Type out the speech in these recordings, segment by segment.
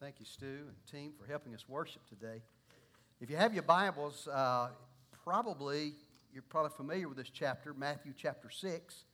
Thank you, Stu and team, for helping us worship today. If you have your Bibles, uh, probably you're probably familiar with this chapter, Matthew chapter 6.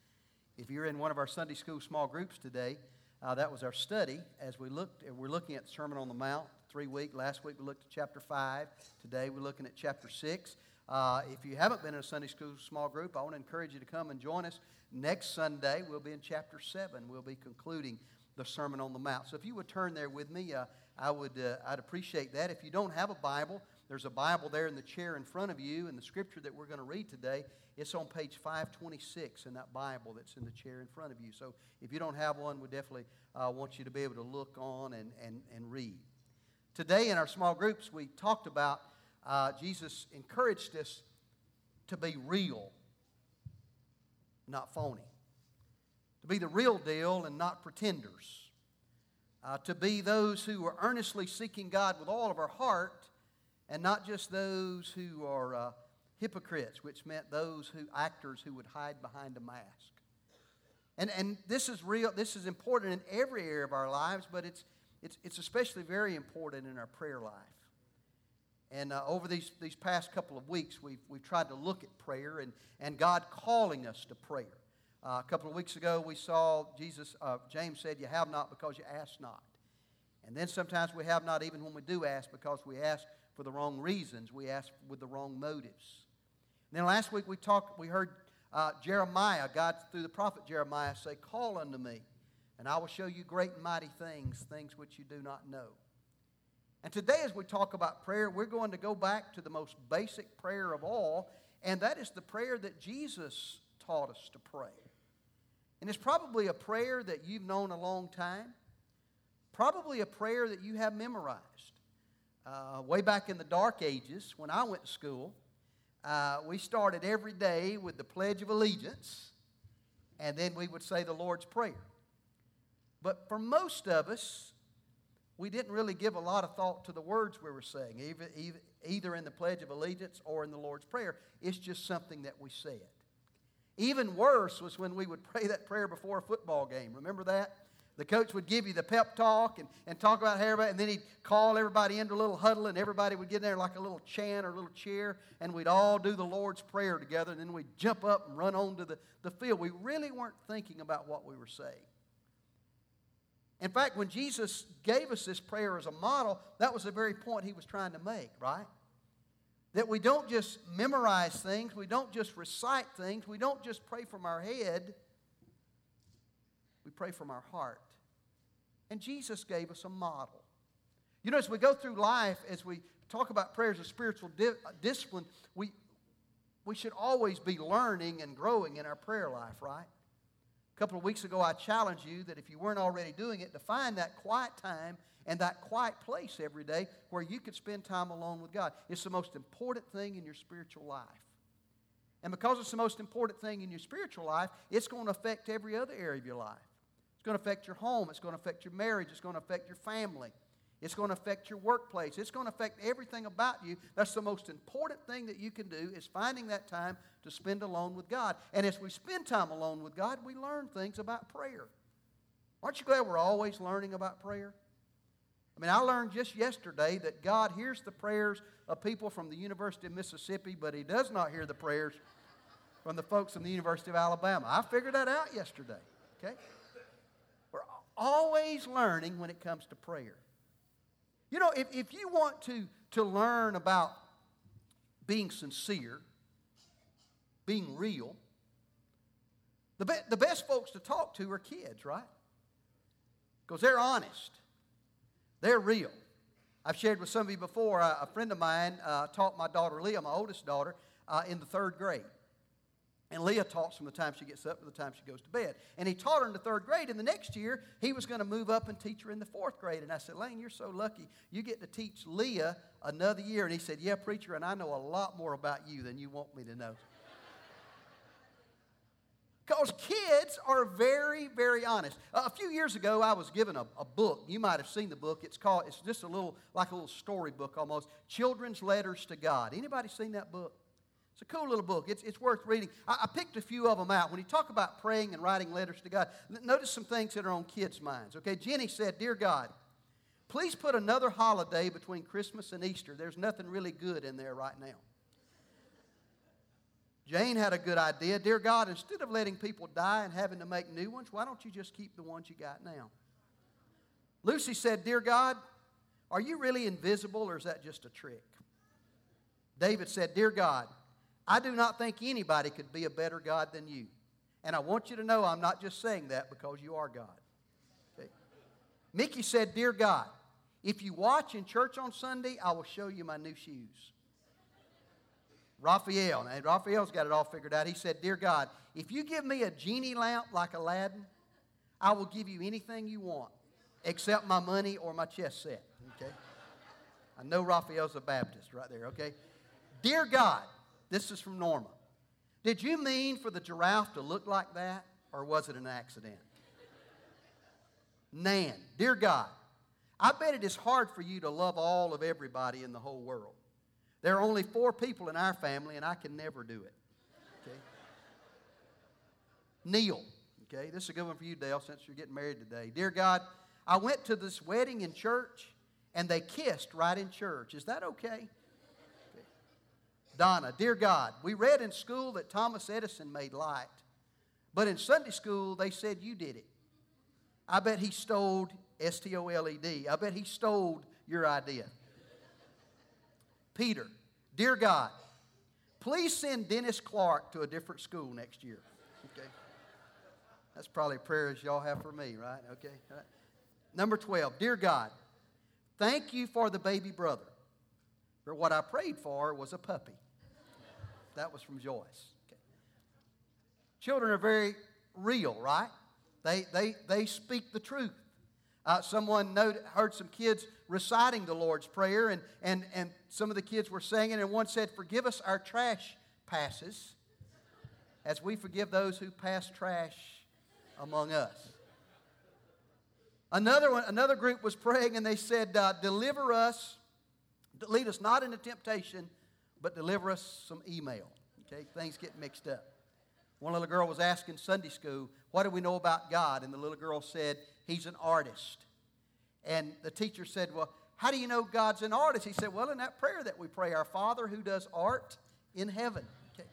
If you're in one of our Sunday school small groups today, uh, that was our study as we looked. We're looking at the Sermon on the Mount three week. Last week we looked at chapter 5. Today we're looking at chapter 6. Uh, if you haven't been in a Sunday school small group, I want to encourage you to come and join us. Next Sunday, we'll be in chapter 7. We'll be concluding the Sermon on the Mount. So if you would turn there with me, uh, I would, uh, I'd appreciate that. If you don't have a Bible, there's a Bible there in the chair in front of you, and the scripture that we're going to read today, it's on page 526 in that Bible that's in the chair in front of you. So if you don't have one, we definitely uh, want you to be able to look on and, and, and read. Today in our small groups, we talked about uh, Jesus encouraged us to be real, not phony to be the real deal and not pretenders, uh, to be those who are earnestly seeking God with all of our heart and not just those who are uh, hypocrites, which meant those who actors who would hide behind a mask. And, and this is real, this is important in every area of our lives, but it's, it's, it's especially very important in our prayer life. And uh, over these, these past couple of weeks, we've, we've tried to look at prayer and, and God calling us to prayer. Uh, a couple of weeks ago, we saw Jesus, uh, James said, You have not because you ask not. And then sometimes we have not even when we do ask because we ask for the wrong reasons. We ask with the wrong motives. And then last week we talked, we heard uh, Jeremiah, God through the prophet Jeremiah say, Call unto me, and I will show you great and mighty things, things which you do not know. And today, as we talk about prayer, we're going to go back to the most basic prayer of all, and that is the prayer that Jesus taught us to pray. And it's probably a prayer that you've known a long time, probably a prayer that you have memorized. Uh, way back in the dark ages, when I went to school, uh, we started every day with the Pledge of Allegiance, and then we would say the Lord's Prayer. But for most of us, we didn't really give a lot of thought to the words we were saying, either, either in the Pledge of Allegiance or in the Lord's Prayer. It's just something that we said. Even worse was when we would pray that prayer before a football game. Remember that? The coach would give you the pep talk and, and talk about how everybody, and then he'd call everybody into a little huddle, and everybody would get in there like a little chant or a little cheer, and we'd all do the Lord's Prayer together, and then we'd jump up and run onto the, the field. We really weren't thinking about what we were saying. In fact, when Jesus gave us this prayer as a model, that was the very point he was trying to make, right? That we don't just memorize things, we don't just recite things, we don't just pray from our head, we pray from our heart. And Jesus gave us a model. You know, as we go through life, as we talk about prayers as spiritual di- uh, discipline, we, we should always be learning and growing in our prayer life, right? A couple of weeks ago, I challenged you that if you weren't already doing it, to find that quiet time and that quiet place every day where you could spend time alone with God. It's the most important thing in your spiritual life. And because it's the most important thing in your spiritual life, it's going to affect every other area of your life. It's going to affect your home, it's going to affect your marriage, it's going to affect your family. It's going to affect your workplace. It's going to affect everything about you. That's the most important thing that you can do is finding that time to spend alone with God. And as we spend time alone with God, we learn things about prayer. Aren't you glad we're always learning about prayer? I mean, I learned just yesterday that God hears the prayers of people from the University of Mississippi, but He does not hear the prayers from the folks from the University of Alabama. I figured that out yesterday. Okay? We're always learning when it comes to prayer. You know, if, if you want to, to learn about being sincere, being real, the, be, the best folks to talk to are kids, right? Because they're honest. They're real. I've shared with some of you before, uh, a friend of mine uh, taught my daughter Leah, my oldest daughter, uh, in the third grade. And Leah talks from the time she gets up to the time she goes to bed. And he taught her in the third grade. And the next year, he was going to move up and teach her in the fourth grade. And I said, Lane, you're so lucky. You get to teach Leah another year. And he said, Yeah, preacher, and I know a lot more about you than you want me to know. Because kids are very, very honest. A few years ago, I was given a, a, book. You might have seen the book. It's called, it's just a little, like a little storybook almost. Children's Letters to God. Anybody seen that book? It's a cool little book. It's, it's worth reading. I, I picked a few of them out. When you talk about praying and writing letters to God, notice some things that are on kids' minds. Okay, Jenny said, Dear God, please put another holiday between Christmas and Easter. There's nothing really good in there right now. Jane had a good idea. Dear God, instead of letting people die and having to make new ones, why don't you just keep the ones you got now? Lucy said, Dear God, are you really invisible or is that just a trick? David said, Dear God, I do not think anybody could be a better God than you. And I want you to know I'm not just saying that because you are God. Okay. Mickey said, Dear God, if you watch in church on Sunday, I will show you my new shoes. Raphael, and Raphael's got it all figured out. He said, Dear God, if you give me a genie lamp like Aladdin, I will give you anything you want except my money or my chess set. Okay? I know Raphael's a Baptist right there, okay? Dear God, this is from Norma. Did you mean for the giraffe to look like that, or was it an accident? Nan, dear God, I bet it is hard for you to love all of everybody in the whole world. There are only four people in our family, and I can never do it. Okay? Neil, okay, this is a good one for you, Dale, since you're getting married today. Dear God, I went to this wedding in church, and they kissed right in church. Is that okay? Donna, dear God, we read in school that Thomas Edison made light, but in Sunday school they said you did it. I bet he stole S T O L E D. I bet he stole your idea. Peter, dear God, please send Dennis Clark to a different school next year. Okay. That's probably prayers y'all have for me, right? Okay. Number 12, dear God, thank you for the baby brother. But what I prayed for was a puppy. That was from Joyce. Okay. Children are very real, right? They, they, they speak the truth. Uh, someone noted, heard some kids reciting the Lord's Prayer, and, and, and some of the kids were singing, and one said, Forgive us our trash passes as we forgive those who pass trash among us. Another, one, another group was praying, and they said, uh, Deliver us, lead us not into temptation, but deliver us some email. Okay, things get mixed up. One little girl was asking Sunday school, What do we know about God? And the little girl said, He's an artist. And the teacher said, Well, how do you know God's an artist? He said, Well, in that prayer that we pray, Our Father who does art in heaven. Okay.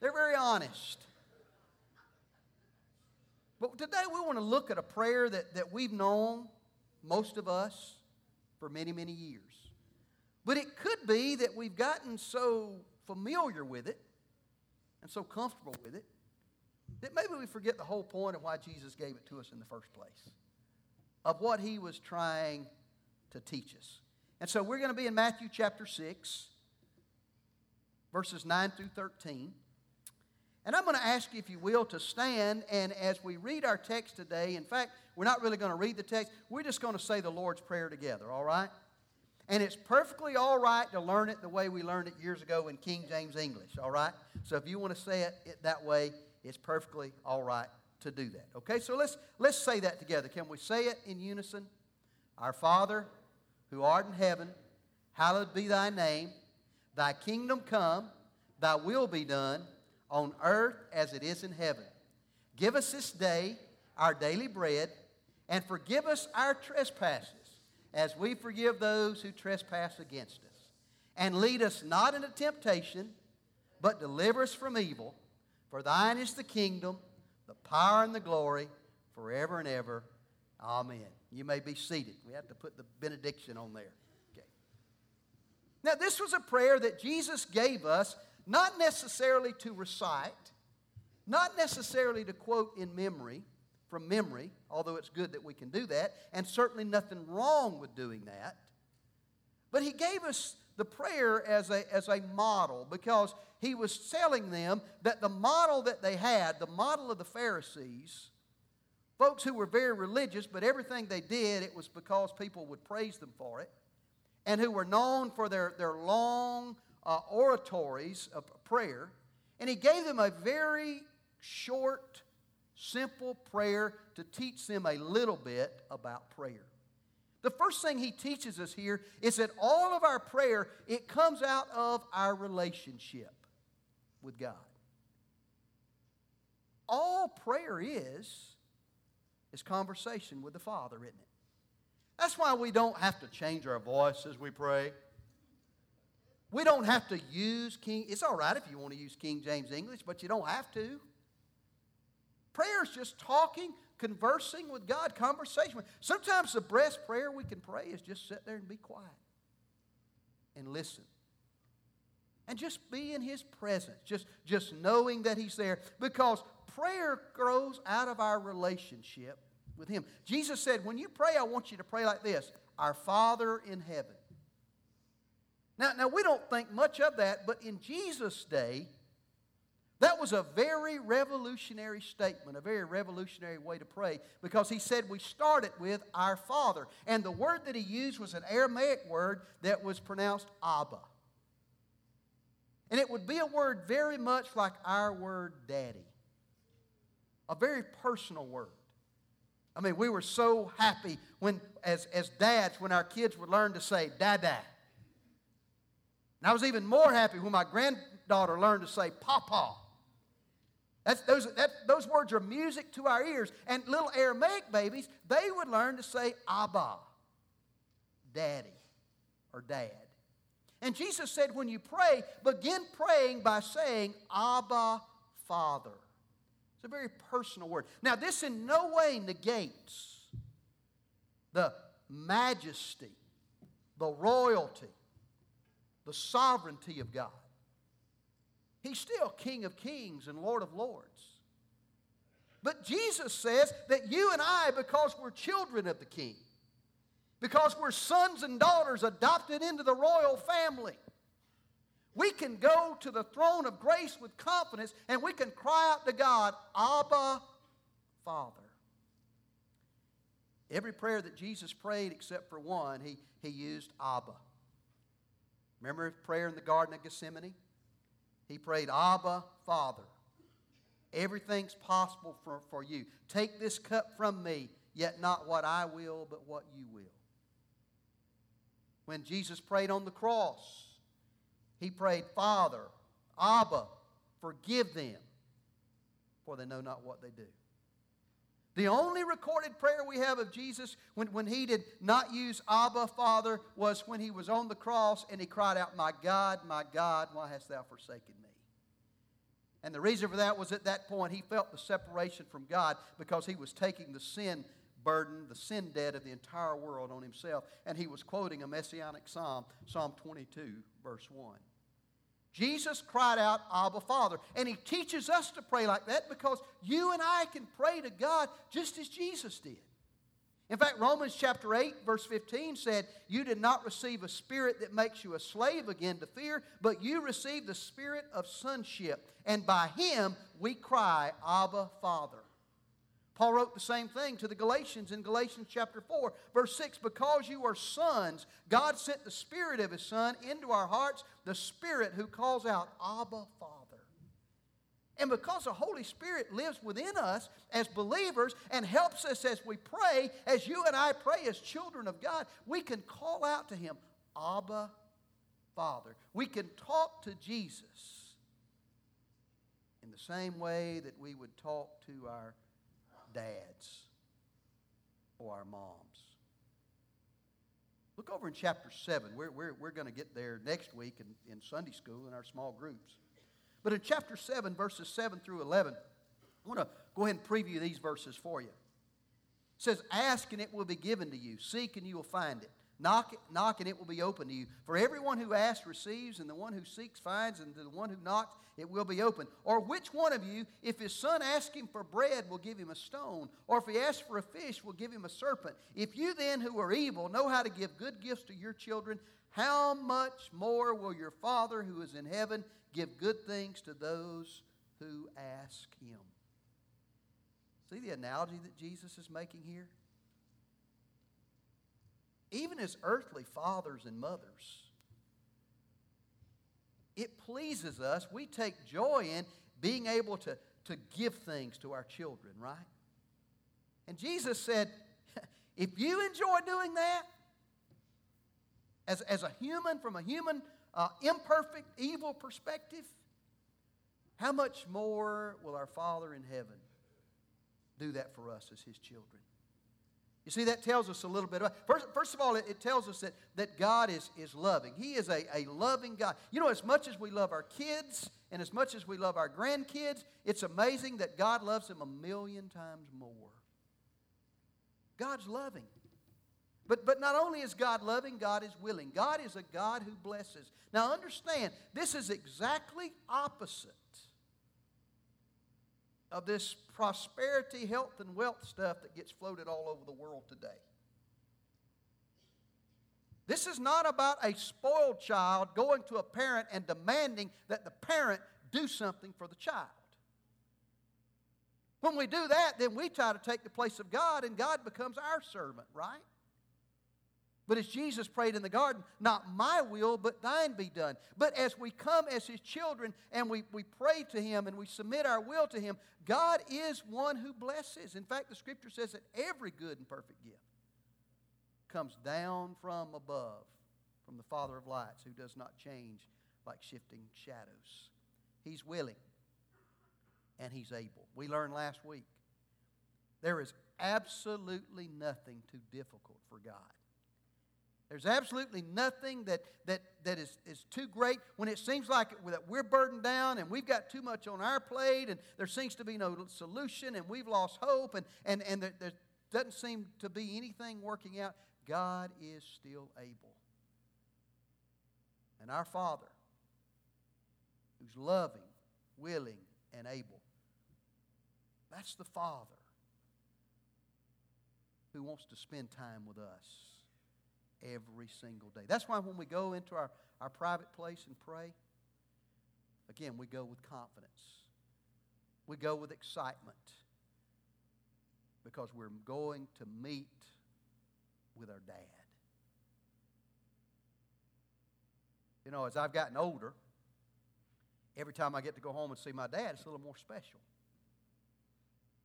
They're very honest. But today we want to look at a prayer that, that we've known, most of us, for many, many years. But it could be that we've gotten so familiar with it and so comfortable with it that maybe we forget the whole point of why Jesus gave it to us in the first place, of what he was trying to teach us. And so we're going to be in Matthew chapter 6, verses 9 through 13. And I'm going to ask you, if you will, to stand. And as we read our text today, in fact, we're not really going to read the text, we're just going to say the Lord's Prayer together, all right? And it's perfectly all right to learn it the way we learned it years ago in King James English, all right? So if you want to say it, it that way, it's perfectly all right to do that. Okay, so let's, let's say that together. Can we say it in unison? Our Father, who art in heaven, hallowed be thy name. Thy kingdom come, thy will be done on earth as it is in heaven. Give us this day our daily bread, and forgive us our trespasses as we forgive those who trespass against us. And lead us not into temptation, but deliver us from evil. For thine is the kingdom, the power, and the glory forever and ever. Amen. You may be seated. We have to put the benediction on there. Okay. Now, this was a prayer that Jesus gave us, not necessarily to recite, not necessarily to quote in memory, from memory, although it's good that we can do that, and certainly nothing wrong with doing that. But he gave us the prayer as a, as a model because he was telling them that the model that they had, the model of the Pharisees, folks who were very religious, but everything they did, it was because people would praise them for it, and who were known for their, their long uh, oratories of prayer. And he gave them a very short simple prayer to teach them a little bit about prayer. The first thing he teaches us here is that all of our prayer it comes out of our relationship with God. All prayer is is conversation with the Father, isn't it? That's why we don't have to change our voice as we pray. We don't have to use King. It's all right if you want to use King James English, but you don't have to. Prayer is just talking, conversing with God, conversation. Sometimes the best prayer we can pray is just sit there and be quiet and listen. And just be in His presence, just, just knowing that He's there. Because prayer grows out of our relationship with Him. Jesus said, When you pray, I want you to pray like this Our Father in heaven. Now, now we don't think much of that, but in Jesus' day, that was a very revolutionary statement, a very revolutionary way to pray, because he said we started with our Father. And the word that he used was an Aramaic word that was pronounced Abba. And it would be a word very much like our word daddy, a very personal word. I mean, we were so happy when, as, as dads, when our kids would learn to say dada. And I was even more happy when my granddaughter learned to say papa. That's, those, that, those words are music to our ears. And little Aramaic babies, they would learn to say Abba, daddy, or dad. And Jesus said, when you pray, begin praying by saying, Abba, Father. It's a very personal word. Now, this in no way negates the majesty, the royalty, the sovereignty of God. He's still King of kings and Lord of lords. But Jesus says that you and I, because we're children of the King, because we're sons and daughters adopted into the royal family, we can go to the throne of grace with confidence and we can cry out to God, Abba, Father. Every prayer that Jesus prayed, except for one, he, he used Abba. Remember prayer in the Garden of Gethsemane? He prayed, Abba, Father. Everything's possible for, for you. Take this cup from me, yet not what I will, but what you will. When Jesus prayed on the cross, he prayed, Father, Abba, forgive them, for they know not what they do. The only recorded prayer we have of Jesus when, when he did not use Abba, Father, was when he was on the cross and he cried out, My God, my God, why hast thou forsaken me? And the reason for that was at that point he felt the separation from God because he was taking the sin burden, the sin debt of the entire world on himself. And he was quoting a messianic psalm, Psalm 22, verse 1. Jesus cried out, Abba, Father. And he teaches us to pray like that because you and I can pray to God just as Jesus did. In fact, Romans chapter 8, verse 15 said, You did not receive a spirit that makes you a slave again to fear, but you received the spirit of sonship. And by him we cry, Abba, Father. Paul wrote the same thing to the Galatians in Galatians chapter 4, verse 6 Because you are sons, God sent the Spirit of His Son into our hearts, the Spirit who calls out, Abba, Father. And because the Holy Spirit lives within us as believers and helps us as we pray, as you and I pray as children of God, we can call out to Him, Abba, Father. We can talk to Jesus in the same way that we would talk to our dads or our moms. Look over in chapter 7. We're, we're, we're going to get there next week in, in Sunday school in our small groups. But in chapter 7, verses 7 through 11, I want to go ahead and preview these verses for you. It says, Ask and it will be given to you, seek and you will find it. Knock, knock and it will be open to you. For everyone who asks receives, and the one who seeks finds, and to the one who knocks it will be open. Or which one of you, if his son asks him for bread, will give him a stone? Or if he asks for a fish, will give him a serpent? If you then, who are evil, know how to give good gifts to your children, how much more will your Father who is in heaven give good things to those who ask him? See the analogy that Jesus is making here? Even as earthly fathers and mothers, it pleases us. We take joy in being able to, to give things to our children, right? And Jesus said, if you enjoy doing that, as, as a human, from a human, uh, imperfect, evil perspective, how much more will our Father in heaven do that for us as His children? You see, that tells us a little bit about. First, first of all, it, it tells us that, that God is, is loving. He is a, a loving God. You know, as much as we love our kids and as much as we love our grandkids, it's amazing that God loves them a million times more. God's loving. But, but not only is God loving, God is willing. God is a God who blesses. Now understand, this is exactly opposite of this prosperity, health, and wealth stuff that gets floated all over the world today. This is not about a spoiled child going to a parent and demanding that the parent do something for the child. When we do that, then we try to take the place of God, and God becomes our servant, right? But as Jesus prayed in the garden, not my will, but thine be done. But as we come as his children and we, we pray to him and we submit our will to him, God is one who blesses. In fact, the scripture says that every good and perfect gift comes down from above, from the Father of lights, who does not change like shifting shadows. He's willing and he's able. We learned last week there is absolutely nothing too difficult for God. There's absolutely nothing that, that, that is, is too great when it seems like that we're burdened down and we've got too much on our plate and there seems to be no solution and we've lost hope and, and, and there, there doesn't seem to be anything working out. God is still able. And our Father, who's loving, willing, and able, that's the Father who wants to spend time with us every single day. That's why when we go into our, our private place and pray, again, we go with confidence. We go with excitement because we're going to meet with our dad. You know, as I've gotten older, every time I get to go home and see my dad, it's a little more special.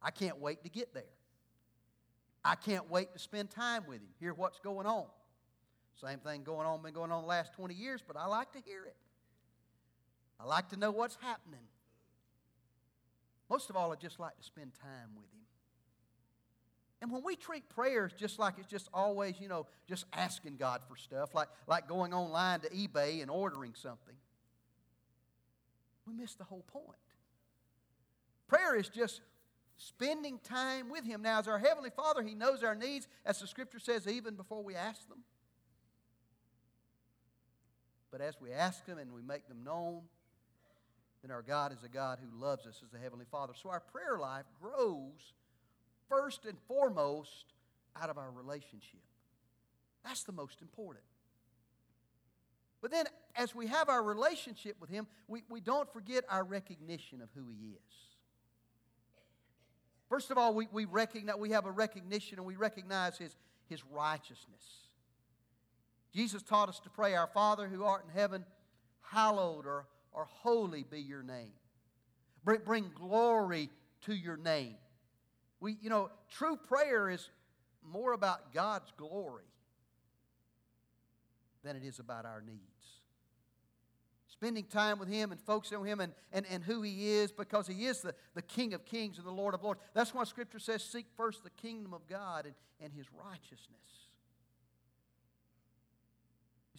I can't wait to get there. I can't wait to spend time with him, hear what's going on. Same thing going on, been going on the last 20 years, but I like to hear it. I like to know what's happening. Most of all, I just like to spend time with Him. And when we treat prayers just like it's just always, you know, just asking God for stuff, like, like going online to eBay and ordering something, we miss the whole point. Prayer is just spending time with Him. Now, as our Heavenly Father, He knows our needs, as the Scripture says, even before we ask them. But as we ask them and we make them known, then our God is a God who loves us as a Heavenly Father. So our prayer life grows first and foremost out of our relationship. That's the most important. But then, as we have our relationship with Him, we, we don't forget our recognition of who He is. First of all, we, we recognize we have a recognition and we recognize His, His righteousness. Jesus taught us to pray, Our Father who art in heaven, hallowed or, or holy be your name. Bring, bring glory to your name. We, you know, true prayer is more about God's glory than it is about our needs. Spending time with Him and focusing on Him and, and, and who He is because He is the, the King of kings and the Lord of lords. That's why Scripture says, Seek first the kingdom of God and, and His righteousness.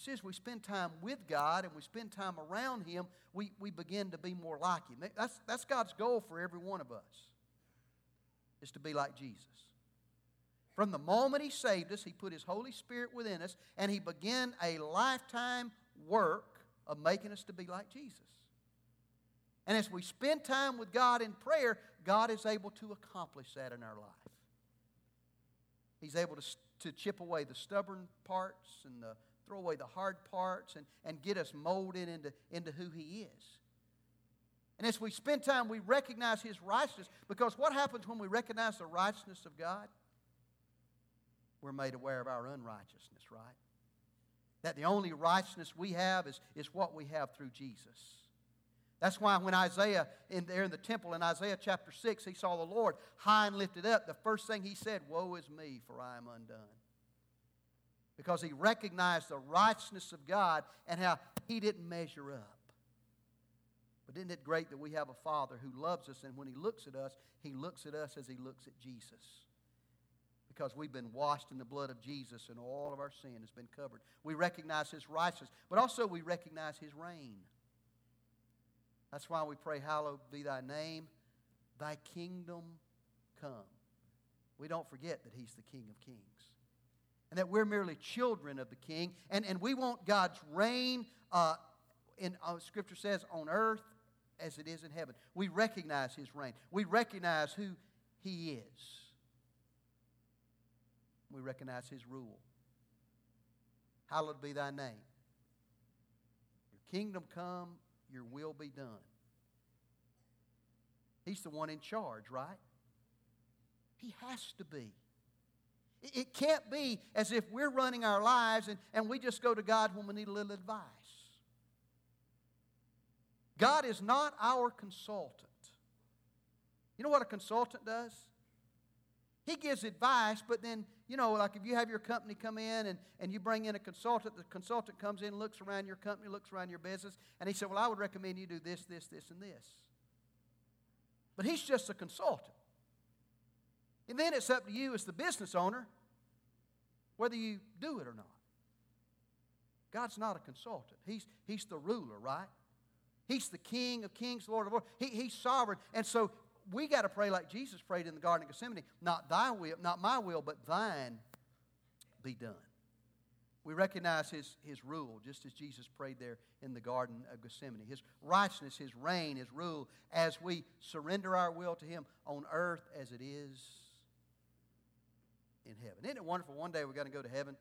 See, as we spend time with God and we spend time around Him, we, we begin to be more like Him. That's, that's God's goal for every one of us, is to be like Jesus. From the moment He saved us, He put His Holy Spirit within us, and He began a lifetime work of making us to be like Jesus. And as we spend time with God in prayer, God is able to accomplish that in our life. He's able to, to chip away the stubborn parts and the throw away the hard parts, and, and get us molded into, into who He is. And as we spend time, we recognize His righteousness because what happens when we recognize the righteousness of God? We're made aware of our unrighteousness, right? That the only righteousness we have is, is what we have through Jesus. That's why when Isaiah, in there in the temple in Isaiah chapter 6, he saw the Lord high and lifted up, the first thing he said, Woe is me, for I am undone because he recognized the righteousness of God and how he didn't measure up. But isn't it great that we have a Father who loves us, and when he looks at us, he looks at us as he looks at Jesus? because we've been washed in the blood of Jesus and all of our sin has been covered. We recognize His righteousness, but also we recognize His reign. That's why we pray, Hallowed be thy name, thy kingdom come. We don't forget that He's the King of kings and that we're merely children of the King, and, and we want God's reign, uh, in uh, Scripture says, on earth as it is in heaven. We recognize His reign. We recognize who He is. We recognize His rule. Hallowed be Thy name. Your kingdom come, Your will be done. He's the one in charge, right? He has to be. It can't be as if we're running our lives and, and we just go to God when we need a little advice. God is not our consultant. You know what a consultant does? He gives advice, but then, you know, like if you have your company come in and, and you bring in a consultant, the consultant comes in, looks around your company, looks around your business, and he said, Well, I would recommend you do this, this, this, and this. But he's just a consultant. And then it's up to you as the business owner whether you do it or not. God's not a consultant, He's, he's the ruler, right? He's the King of kings, Lord of lords. He, he's sovereign. And so we got to pray like Jesus prayed in the Garden of Gethsemane not thy will, not my will, but thine be done. We recognize his, his rule, just as Jesus prayed there in the Garden of Gethsemane. His righteousness, His reign, His rule, as we surrender our will to Him on earth as it is in heaven. Isn't it wonderful? One day we're going to go to heaven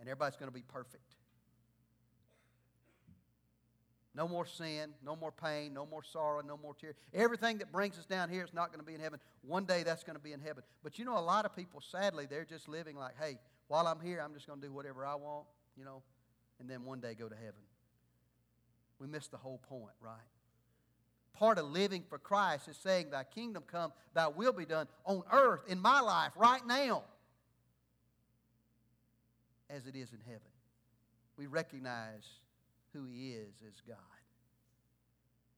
and everybody's going to be perfect. No more sin, no more pain, no more sorrow, no more tears. Everything that brings us down here is not going to be in heaven. One day that's going to be in heaven. But you know, a lot of people, sadly, they're just living like, hey, while I'm here, I'm just going to do whatever I want, you know, and then one day go to heaven. We miss the whole point, right? Part of living for Christ is saying, Thy kingdom come, Thy will be done on earth, in my life, right now, as it is in heaven. We recognize who He is as God.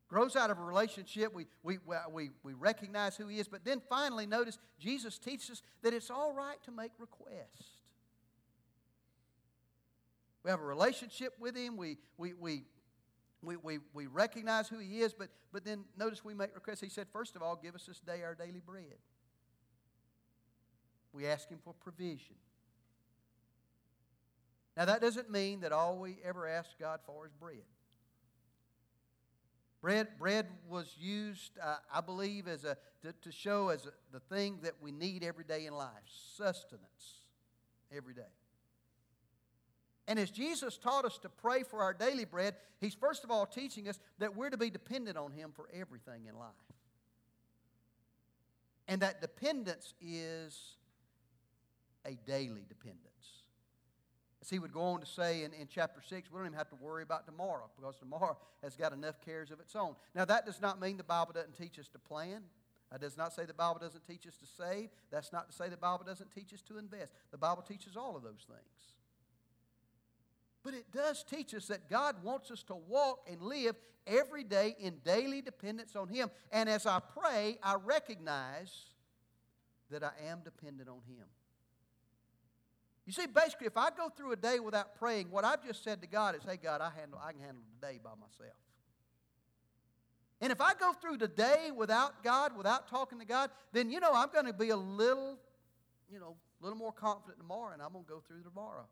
Grows out of a relationship, we, we, we, we recognize who He is, but then finally, notice Jesus teaches us that it's all right to make requests. We have a relationship with Him. We, we, we, we, we, we recognize who He is, but, but then notice we make requests. He said, first of all, give us this day our daily bread. We ask Him for provision. Now, that doesn't mean that all we ever ask God for is bread. Bread, bread was used, uh, I believe, as a, to, to show as a, the thing that we need every day in life sustenance every day. And as Jesus taught us to pray for our daily bread, He's first of all teaching us that we're to be dependent on Him for everything in life. And that dependence is a daily dependence. As he would go on to say in, in chapter 6, we don't even have to worry about tomorrow because tomorrow has got enough cares of its own. Now, that does not mean the Bible doesn't teach us to plan. That does not say the Bible doesn't teach us to save. That's not to say the Bible doesn't teach us to invest. The Bible teaches all of those things. But it does teach us that God wants us to walk and live every day in daily dependence on Him. And as I pray, I recognize that I am dependent on Him. You see, basically, if I go through a day without praying, what I've just said to God is, hey, God, I, handle, I can handle the day by myself. And if I go through the day without God, without talking to God, then, you know, I'm going to be a little, you know, a little more confident tomorrow, and I'm going to go through tomorrow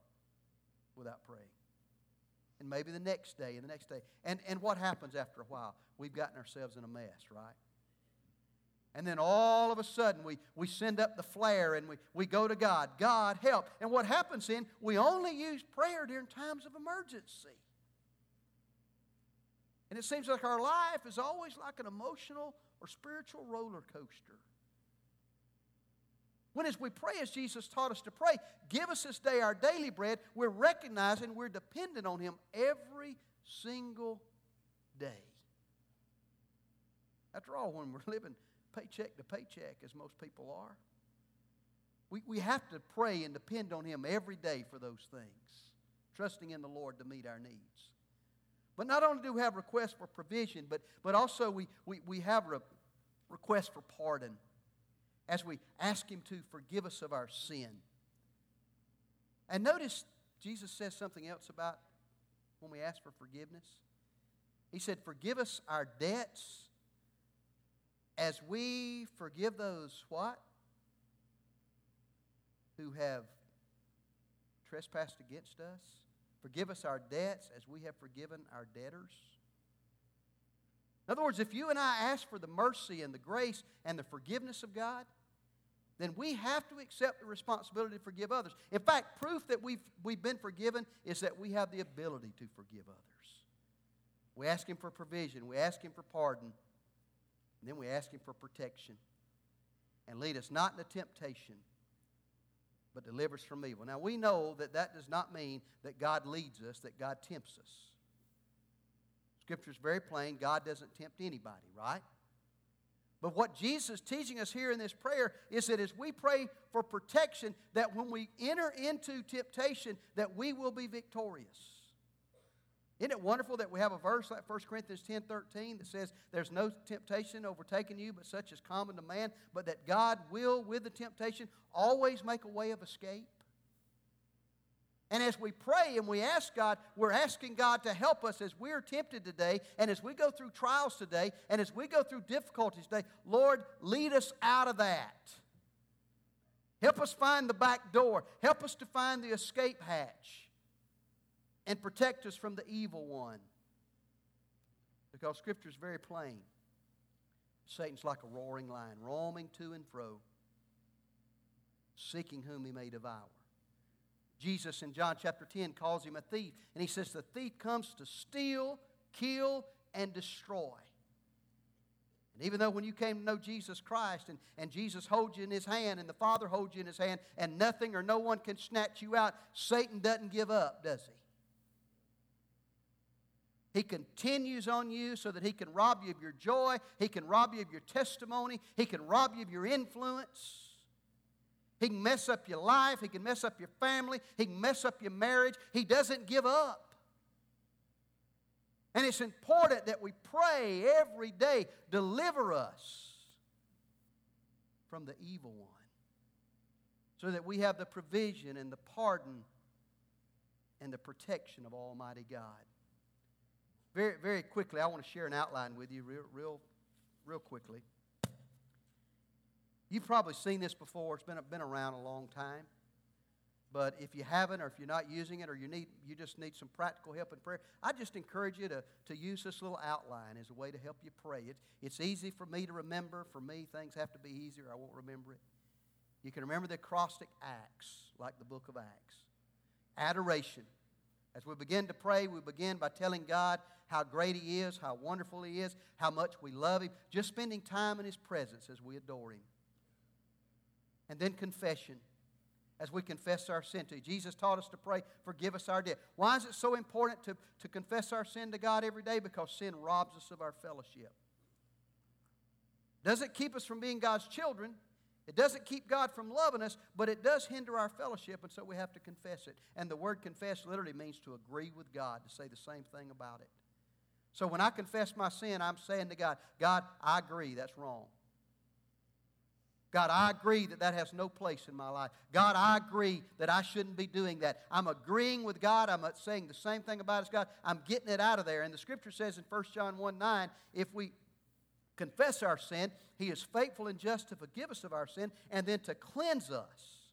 without praying and maybe the next day and the next day. And, and what happens after a while? We've gotten ourselves in a mess, right? And then all of a sudden, we, we send up the flare and we, we go to God. God, help. And what happens then, we only use prayer during times of emergency. And it seems like our life is always like an emotional or spiritual roller coaster. When as we pray as Jesus taught us to pray, give us this day our daily bread, we're recognizing we're dependent on Him every single day. After all, when we're living paycheck to paycheck, as most people are, we, we have to pray and depend on Him every day for those things, trusting in the Lord to meet our needs. But not only do we have requests for provision, but, but also we, we, we have re- requests for pardon. As we ask Him to forgive us of our sin. And notice Jesus says something else about when we ask for forgiveness. He said, Forgive us our debts as we forgive those what? Who have trespassed against us. Forgive us our debts as we have forgiven our debtors. In other words, if you and I ask for the mercy and the grace and the forgiveness of God, then we have to accept the responsibility to forgive others. In fact, proof that we've, we've been forgiven is that we have the ability to forgive others. We ask Him for provision, we ask Him for pardon, and then we ask Him for protection. And lead us not into temptation, but deliver us from evil. Now, we know that that does not mean that God leads us, that God tempts us. Scripture is very plain God doesn't tempt anybody, right? But what Jesus is teaching us here in this prayer is that as we pray for protection, that when we enter into temptation, that we will be victorious. Isn't it wonderful that we have a verse like 1 Corinthians 10 13 that says, There's no temptation overtaking you, but such is common to man, but that God will, with the temptation, always make a way of escape? And as we pray and we ask God, we're asking God to help us as we're tempted today, and as we go through trials today, and as we go through difficulties today. Lord, lead us out of that. Help us find the back door. Help us to find the escape hatch. And protect us from the evil one. Because Scripture is very plain. Satan's like a roaring lion, roaming to and fro, seeking whom he may devour. Jesus in John chapter 10 calls him a thief. And he says, The thief comes to steal, kill, and destroy. And even though when you came to know Jesus Christ and, and Jesus holds you in his hand and the Father holds you in his hand and nothing or no one can snatch you out, Satan doesn't give up, does he? He continues on you so that he can rob you of your joy, he can rob you of your testimony, he can rob you of your influence. He can mess up your life. He can mess up your family. He can mess up your marriage. He doesn't give up. And it's important that we pray every day deliver us from the evil one so that we have the provision and the pardon and the protection of Almighty God. Very, very quickly, I want to share an outline with you, real, real, real quickly. You've probably seen this before. It's been, been around a long time. But if you haven't, or if you're not using it, or you, need, you just need some practical help in prayer, I just encourage you to, to use this little outline as a way to help you pray. It's, it's easy for me to remember. For me, things have to be easier. I won't remember it. You can remember the acrostic acts, like the book of Acts. Adoration. As we begin to pray, we begin by telling God how great He is, how wonderful He is, how much we love Him, just spending time in His presence as we adore Him and then confession as we confess our sin to. Jesus taught us to pray, forgive us our debt. Why is it so important to, to confess our sin to God every day? Because sin robs us of our fellowship. Doesn't keep us from being God's children. It doesn't keep God from loving us, but it does hinder our fellowship, and so we have to confess it. And the word confess literally means to agree with God, to say the same thing about it. So when I confess my sin, I'm saying to God, God, I agree, that's wrong. God, I agree that that has no place in my life. God, I agree that I shouldn't be doing that. I'm agreeing with God. I'm saying the same thing about us, God. I'm getting it out of there. And the scripture says in 1 John 1 9, if we confess our sin, He is faithful and just to forgive us of our sin and then to cleanse us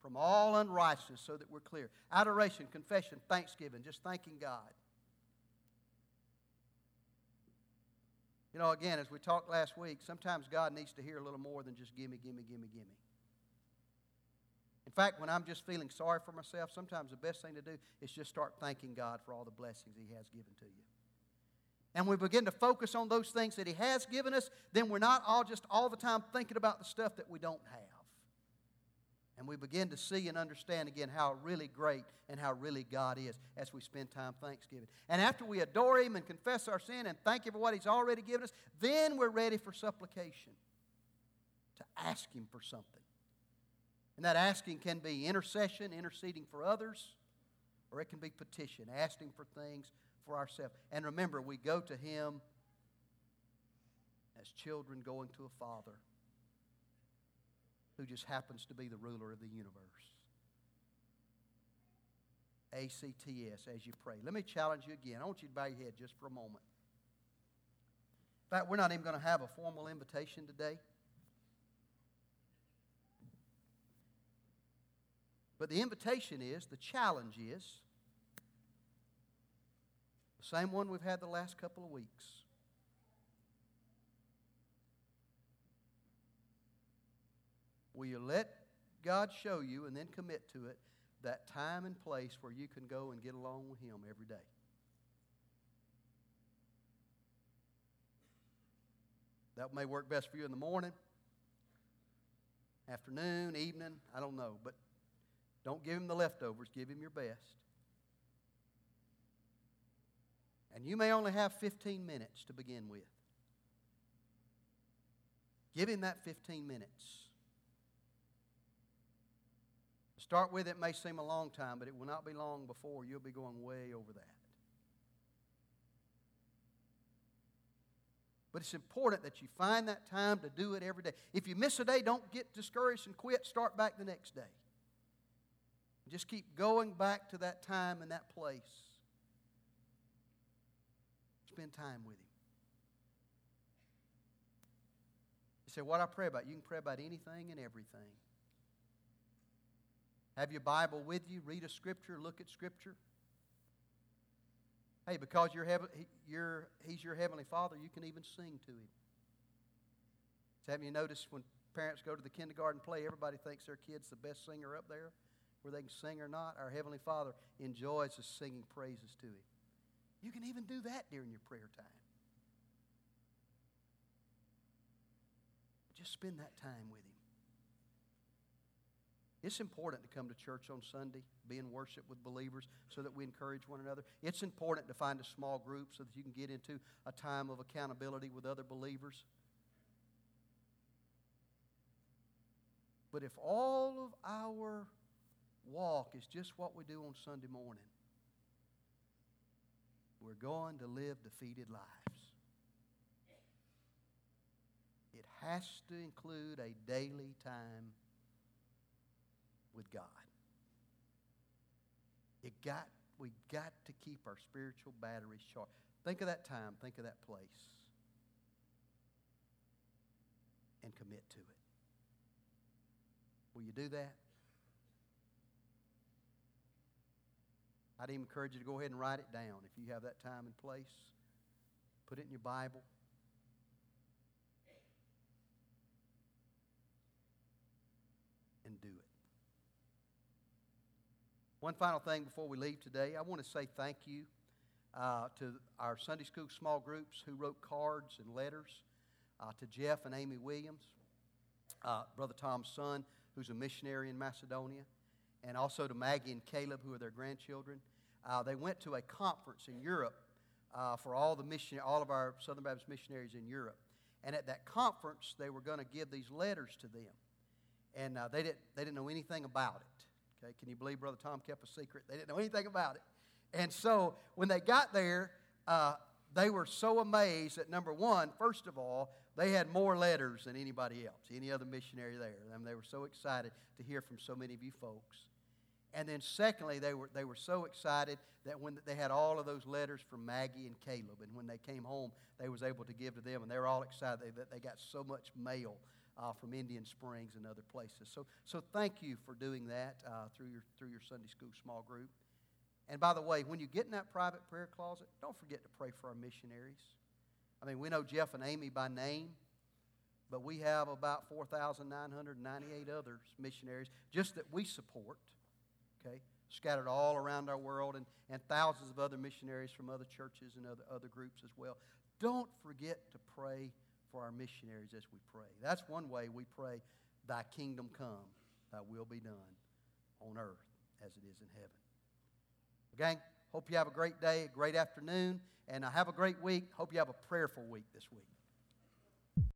from all unrighteousness so that we're clear. Adoration, confession, thanksgiving, just thanking God. You know, again, as we talked last week, sometimes God needs to hear a little more than just gimme, gimme, gimme, gimme. In fact, when I'm just feeling sorry for myself, sometimes the best thing to do is just start thanking God for all the blessings He has given to you. And we begin to focus on those things that He has given us, then we're not all just all the time thinking about the stuff that we don't have. And we begin to see and understand again how really great and how really God is as we spend time Thanksgiving. And after we adore Him and confess our sin and thank Him for what He's already given us, then we're ready for supplication to ask Him for something. And that asking can be intercession, interceding for others, or it can be petition, asking for things for ourselves. And remember, we go to Him as children going to a father who just happens to be the ruler of the universe. ACTS as you pray. Let me challenge you again. I want you to bow your head just for a moment. In fact, we're not even going to have a formal invitation today. But the invitation is, the challenge is, the same one we've had the last couple of weeks. Will you let God show you and then commit to it that time and place where you can go and get along with Him every day? That may work best for you in the morning, afternoon, evening, I don't know. But don't give Him the leftovers, give Him your best. And you may only have 15 minutes to begin with. Give Him that 15 minutes. Start with it may seem a long time, but it will not be long before you'll be going way over that. But it's important that you find that time to do it every day. If you miss a day, don't get discouraged and quit. Start back the next day. Just keep going back to that time and that place. Spend time with Him. You say, What I pray about? You can pray about anything and everything. Have your Bible with you, read a scripture, look at scripture. Hey, because you're you're, He's your Heavenly Father, you can even sing to Him. So have you noticed when parents go to the kindergarten play, everybody thinks their kid's the best singer up there, whether they can sing or not? Our Heavenly Father enjoys us singing praises to Him. You can even do that during your prayer time. Just spend that time with Him. It's important to come to church on Sunday, be in worship with believers so that we encourage one another. It's important to find a small group so that you can get into a time of accountability with other believers. But if all of our walk is just what we do on Sunday morning, we're going to live defeated lives. It has to include a daily time with God. It got, we got to keep our spiritual batteries charged. Think of that time, think of that place, and commit to it. Will you do that? I'd even encourage you to go ahead and write it down if you have that time and place. Put it in your Bible. And do it. One final thing before we leave today, I want to say thank you uh, to our Sunday school small groups who wrote cards and letters, uh, to Jeff and Amy Williams, uh, Brother Tom's son, who's a missionary in Macedonia, and also to Maggie and Caleb, who are their grandchildren. Uh, they went to a conference in Europe uh, for all the mission, all of our Southern Baptist missionaries in Europe. And at that conference, they were going to give these letters to them, and uh, they didn't they didn't know anything about it. Okay, can you believe Brother Tom kept a secret? They didn't know anything about it. And so when they got there, uh, they were so amazed that number one, first of all, they had more letters than anybody else, any other missionary there. I mean, they were so excited to hear from so many of you folks. And then secondly, they were, they were so excited that when they had all of those letters from Maggie and Caleb, and when they came home, they was able to give to them, and they were all excited that they got so much mail uh, from Indian Springs and other places. So, so thank you for doing that uh, through, your, through your Sunday school small group. And by the way, when you get in that private prayer closet, don't forget to pray for our missionaries. I mean, we know Jeff and Amy by name, but we have about 4,998 other missionaries just that we support, okay, scattered all around our world, and, and thousands of other missionaries from other churches and other, other groups as well. Don't forget to pray for our missionaries as we pray. That's one way we pray, Thy kingdom come, Thy will be done on earth as it is in heaven. Gang, hope you have a great day, a great afternoon, and uh, have a great week. Hope you have a prayerful week this week.